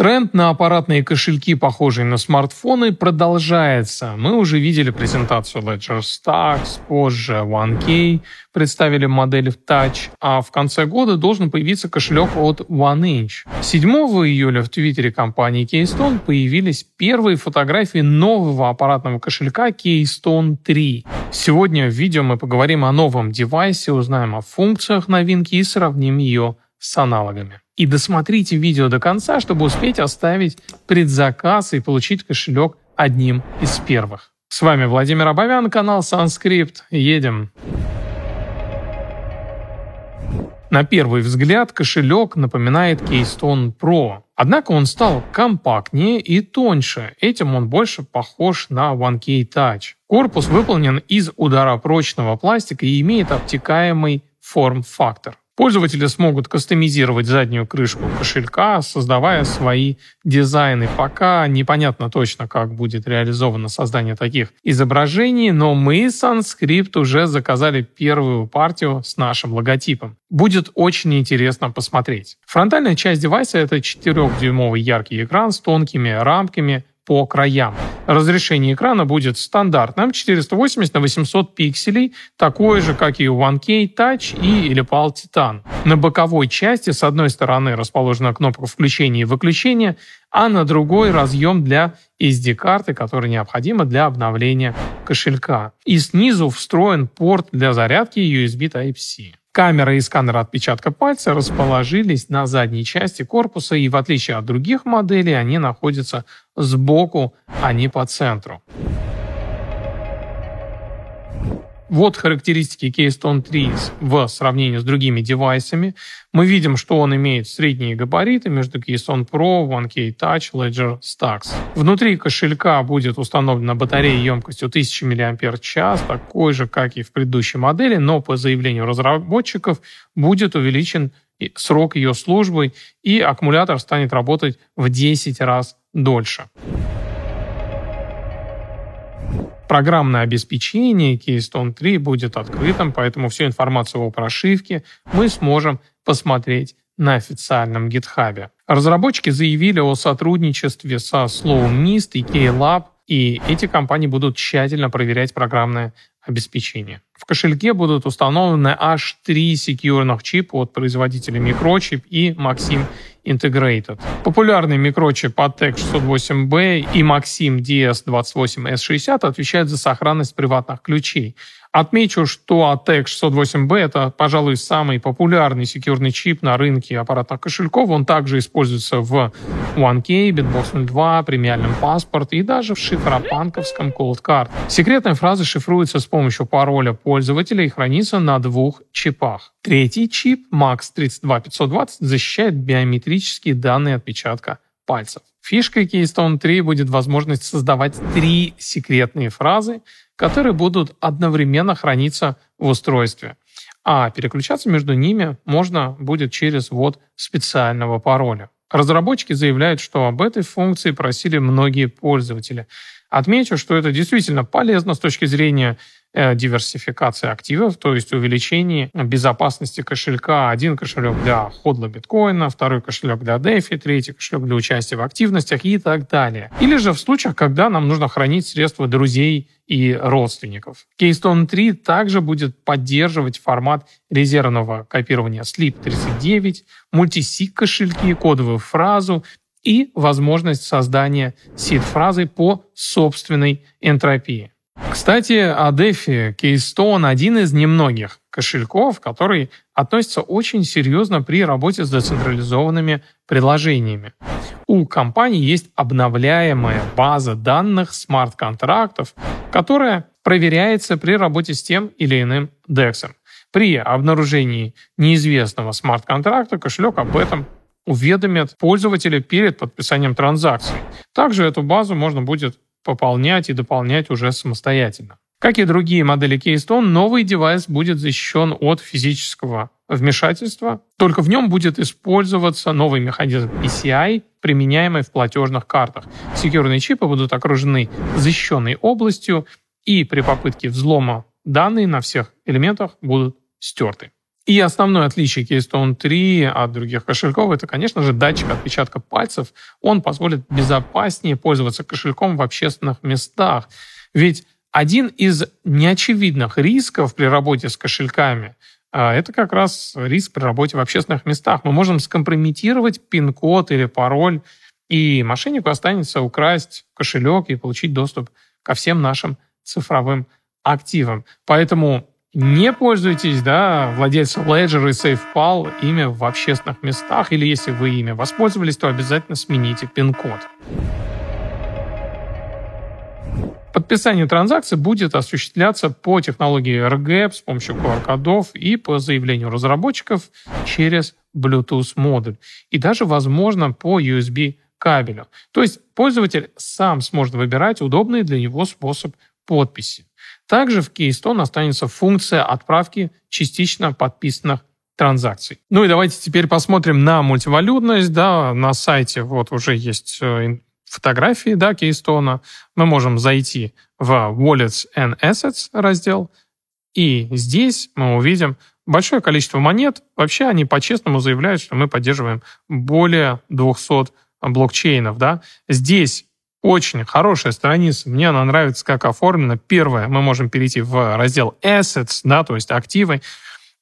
Тренд на аппаратные кошельки, похожие на смартфоны, продолжается. Мы уже видели презентацию Ledger Stacks, позже OneKey, представили модель в Touch, а в конце года должен появиться кошелек от OneInch. 7 июля в твиттере компании Keystone появились первые фотографии нового аппаратного кошелька Keystone 3. Сегодня в видео мы поговорим о новом девайсе, узнаем о функциях новинки и сравним ее с аналогами. И досмотрите видео до конца, чтобы успеть оставить предзаказ и получить кошелек одним из первых. С вами Владимир Абовян, канал Санскрипт. Едем. На первый взгляд кошелек напоминает Keystone Pro. Однако он стал компактнее и тоньше. Этим он больше похож на OneKey Touch. Корпус выполнен из ударопрочного пластика и имеет обтекаемый форм-фактор. Пользователи смогут кастомизировать заднюю крышку кошелька, создавая свои дизайны. Пока непонятно точно, как будет реализовано создание таких изображений, но мы, Sanskript, уже заказали первую партию с нашим логотипом. Будет очень интересно посмотреть. Фронтальная часть девайса — это 4-дюймовый яркий экран с тонкими рамками по краям. Разрешение экрана будет стандартным 480 на 800 пикселей, такое же, как и у OneK Touch и Elipal Titan. На боковой части с одной стороны расположена кнопка включения и выключения, а на другой разъем для SD-карты, который необходима для обновления кошелька. И снизу встроен порт для зарядки USB Type-C. Камера и сканер отпечатка пальца расположились на задней части корпуса, и в отличие от других моделей, они находятся сбоку, а не по центру. Вот характеристики Keystone 3 в сравнении с другими девайсами. Мы видим, что он имеет средние габариты между Keystone Pro, OneKey Touch, Ledger Stacks. Внутри кошелька будет установлена батарея емкостью 1000 мАч, такой же, как и в предыдущей модели, но по заявлению разработчиков будет увеличен срок ее службы, и аккумулятор станет работать в 10 раз дольше. Программное обеспечение Keystone 3 будет открытым, поэтому всю информацию о прошивке мы сможем посмотреть на официальном GitHub. Разработчики заявили о сотрудничестве со Slow Mist и Keylab, и эти компании будут тщательно проверять программное обеспечения. В кошельке будут установлены аж три секьюрных чипа от производителя Microchip и Maxim Integrated. Популярный микрочип ATEC 608B и Maxim DS28S60 отвечают за сохранность приватных ключей, Отмечу, что ATEC 608B — это, пожалуй, самый популярный секьюрный чип на рынке аппаратных кошельков. Он также используется в OneKey, Bitbox 02, премиальном паспорт и даже в шифропанковском Cold Card. Секретная фраза шифруется с помощью пароля пользователя и хранится на двух чипах. Третий чип, MAX 32520, защищает биометрические данные отпечатка пальцев. Фишкой Keystone 3 будет возможность создавать три секретные фразы, которые будут одновременно храниться в устройстве. А переключаться между ними можно будет через ввод специального пароля. Разработчики заявляют, что об этой функции просили многие пользователи. Отмечу, что это действительно полезно с точки зрения диверсификации активов, то есть увеличение безопасности кошелька. Один кошелек для ходла биткоина, второй кошелек для DeFi, третий кошелек для участия в активностях и так далее. Или же в случаях, когда нам нужно хранить средства друзей и родственников. Keystone 3 также будет поддерживать формат резервного копирования SLIP39, мультисиг кошельки, кодовую фразу и возможность создания сид-фразы по собственной энтропии. Кстати, о DeFi Keystone один из немногих кошельков, который относится очень серьезно при работе с децентрализованными приложениями. У компании есть обновляемая база данных смарт-контрактов, которая проверяется при работе с тем или иным DEX. При обнаружении неизвестного смарт-контракта кошелек об этом уведомит пользователя перед подписанием транзакции. Также эту базу можно будет пополнять и дополнять уже самостоятельно. Как и другие модели Keystone, новый девайс будет защищен от физического вмешательства, только в нем будет использоваться новый механизм PCI, применяемый в платежных картах. Секьюрные чипы будут окружены защищенной областью, и при попытке взлома данные на всех элементах будут стерты. И основное отличие Keystone 3 от других кошельков это, конечно же, датчик отпечатка пальцев. Он позволит безопаснее пользоваться кошельком в общественных местах. Ведь один из неочевидных рисков при работе с кошельками а, это как раз риск при работе в общественных местах. Мы можем скомпрометировать пин-код или пароль, и мошеннику останется украсть кошелек и получить доступ ко всем нашим цифровым активам. Поэтому не пользуйтесь, да, владельцем Ledger и SafePal ими в общественных местах, или если вы ими воспользовались, то обязательно смените пин-код. Подписание транзакции будет осуществляться по технологии RGB с помощью QR-кодов и по заявлению разработчиков через Bluetooth модуль. И даже, возможно, по USB кабелю. То есть пользователь сам сможет выбирать удобный для него способ подписи. Также в Keystone останется функция отправки частично подписанных транзакций. Ну и давайте теперь посмотрим на мультивалютность. Да, на сайте вот уже есть э, фотографии да, Keystone. Мы можем зайти в Wallets and Assets раздел. И здесь мы увидим большое количество монет. Вообще они по-честному заявляют, что мы поддерживаем более 200 блокчейнов. Да? Здесь очень хорошая страница, мне она нравится, как оформлена. Первое, мы можем перейти в раздел Assets, да, то есть активы,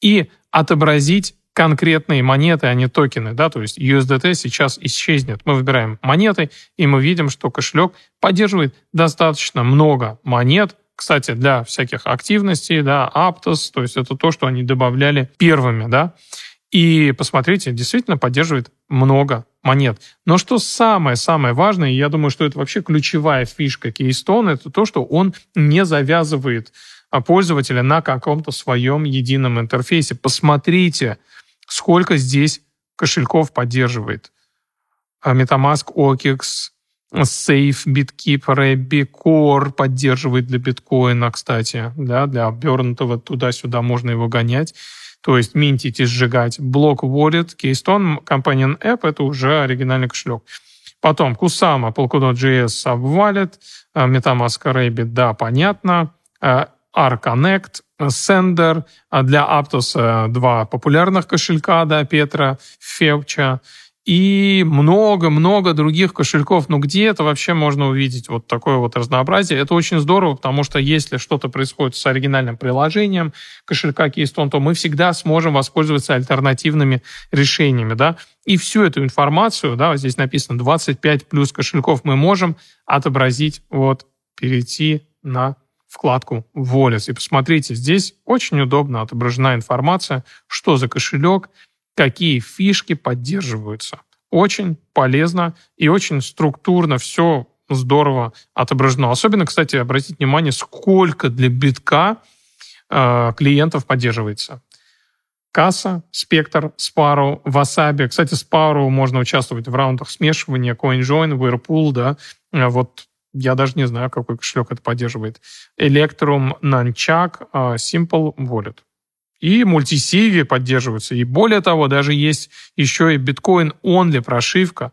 и отобразить конкретные монеты, а не токены, да, то есть USDT сейчас исчезнет. Мы выбираем монеты, и мы видим, что кошелек поддерживает достаточно много монет, кстати, для всяких активностей, да, Aptos, то есть это то, что они добавляли первыми, да. И посмотрите, действительно поддерживает много монет. Но что самое-самое важное, я думаю, что это вообще ключевая фишка Keystone, это то, что он не завязывает а, пользователя на каком-то своем едином интерфейсе. Посмотрите, сколько здесь кошельков поддерживает. А, MetaMask, OKEX, Safe, BitKeeper, Bicor поддерживает для биткоина, кстати, да, для обернутого туда-сюда можно его гонять то есть минтить и сжигать. Блок Wallet, Keystone, Companion App — это уже оригинальный кошелек. Потом Kusama, Polkadot.js, Subwallet, э, MetaMask Rabbit, да, понятно. Э, R-Connect, Sender, э, для Aptos два популярных кошелька, да, Петра, Февча, и много-много других кошельков. Ну, где это вообще можно увидеть вот такое вот разнообразие? Это очень здорово, потому что если что-то происходит с оригинальным приложением кошелька Keystone, то мы всегда сможем воспользоваться альтернативными решениями, да. И всю эту информацию, да, здесь написано 25 плюс кошельков, мы можем отобразить, вот, перейти на вкладку Wallets. И посмотрите, здесь очень удобно отображена информация, что за кошелек, какие фишки поддерживаются. Очень полезно и очень структурно все здорово отображено. Особенно, кстати, обратите внимание, сколько для битка э, клиентов поддерживается. Касса, Спектр, Sparrow, Wasabi. Кстати, Sparrow можно участвовать в раундах смешивания, CoinJoin, Whirlpool, да. Э, вот я даже не знаю, какой кошелек это поддерживает. Electrum, Nunchuck, э, Simple Wallet и мультисиги поддерживаются. И более того, даже есть еще и биткоин-онли прошивка.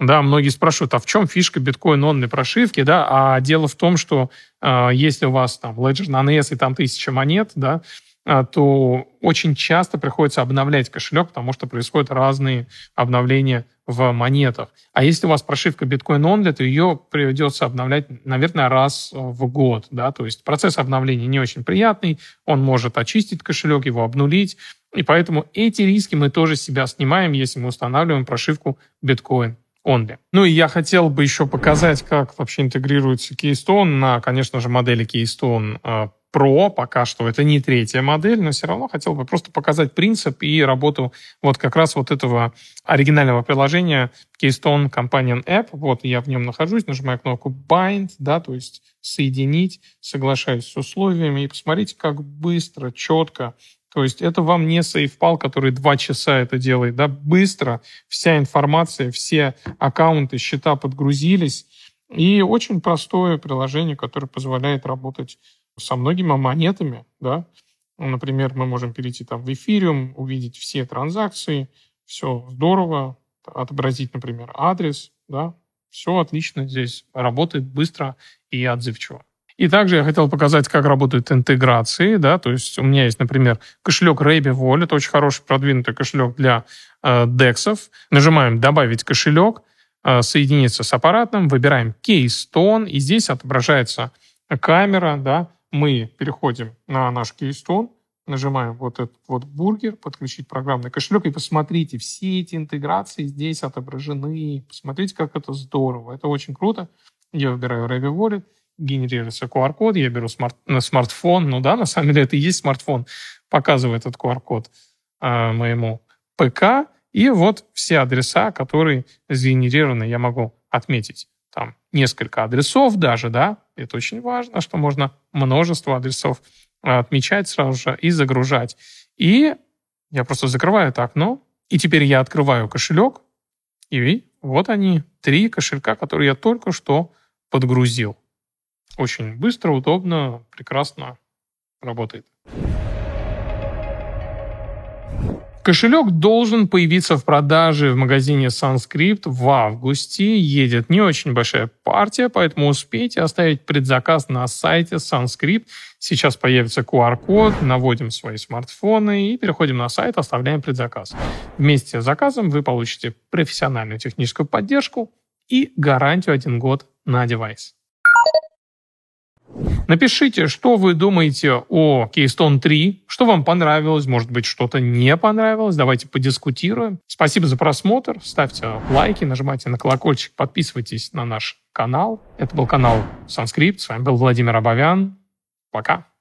Да, многие спрашивают, а в чем фишка биткоин-онли прошивки? Да, а дело в том, что э, если у вас там Ledger на NES и там тысяча монет, да, а, то очень часто приходится обновлять кошелек, потому что происходят разные обновления в монетах. А если у вас прошивка Bitcoin Only, то ее придется обновлять, наверное, раз в год. Да? То есть процесс обновления не очень приятный, он может очистить кошелек, его обнулить. И поэтому эти риски мы тоже себя снимаем, если мы устанавливаем прошивку Bitcoin Only. Ну и я хотел бы еще показать, как вообще интегрируется Keystone на, конечно же, модели Keystone а, Pro пока что. Это не третья модель, но все равно хотел бы просто показать принцип и работу вот как раз вот этого оригинального приложения Keystone Companion App. Вот я в нем нахожусь, нажимаю кнопку Bind, да, то есть соединить, соглашаюсь с условиями. И посмотрите, как быстро, четко то есть это вам не SafePal, который два часа это делает, да, быстро вся информация, все аккаунты, счета подгрузились, и очень простое приложение, которое позволяет работать со многими монетами, да. Например, мы можем перейти там в Ethereum, увидеть все транзакции, все здорово, отобразить, например, адрес, да, все отлично здесь работает быстро и отзывчиво. И также я хотел показать, как работают интеграции, да, то есть у меня есть, например, кошелек Рэби Wallet, очень хороший продвинутый кошелек для э, дексов. Нажимаем «Добавить кошелек», э, соединиться с аппаратом, выбираем Keystone, и здесь отображается камера, да, мы переходим на наш Keystone, нажимаем вот этот вот бургер, подключить программный кошелек, и посмотрите, все эти интеграции здесь отображены. Посмотрите, как это здорово. Это очень круто. Я выбираю Rabby Wallet, генерируется QR-код, я беру смарт, на смартфон, ну да, на самом деле это и есть смартфон, показываю этот QR-код э, моему ПК, и вот все адреса, которые сгенерированы, я могу отметить. Там несколько адресов даже, да, это очень важно, что можно множество адресов отмечать сразу же и загружать. И я просто закрываю это окно, и теперь я открываю кошелек, и вот они, три кошелька, которые я только что подгрузил. Очень быстро, удобно, прекрасно работает. Кошелек должен появиться в продаже в магазине Sunscript в августе. Едет не очень большая партия, поэтому успейте оставить предзаказ на сайте Sunscript. Сейчас появится QR-код, наводим свои смартфоны и переходим на сайт, оставляем предзаказ. Вместе с заказом вы получите профессиональную техническую поддержку и гарантию один год на девайс. Напишите, что вы думаете о Keystone 3, что вам понравилось, может быть, что-то не понравилось. Давайте подискутируем. Спасибо за просмотр. Ставьте лайки, нажимайте на колокольчик, подписывайтесь на наш канал. Это был канал Санскрипт. С вами был Владимир Абовян. Пока.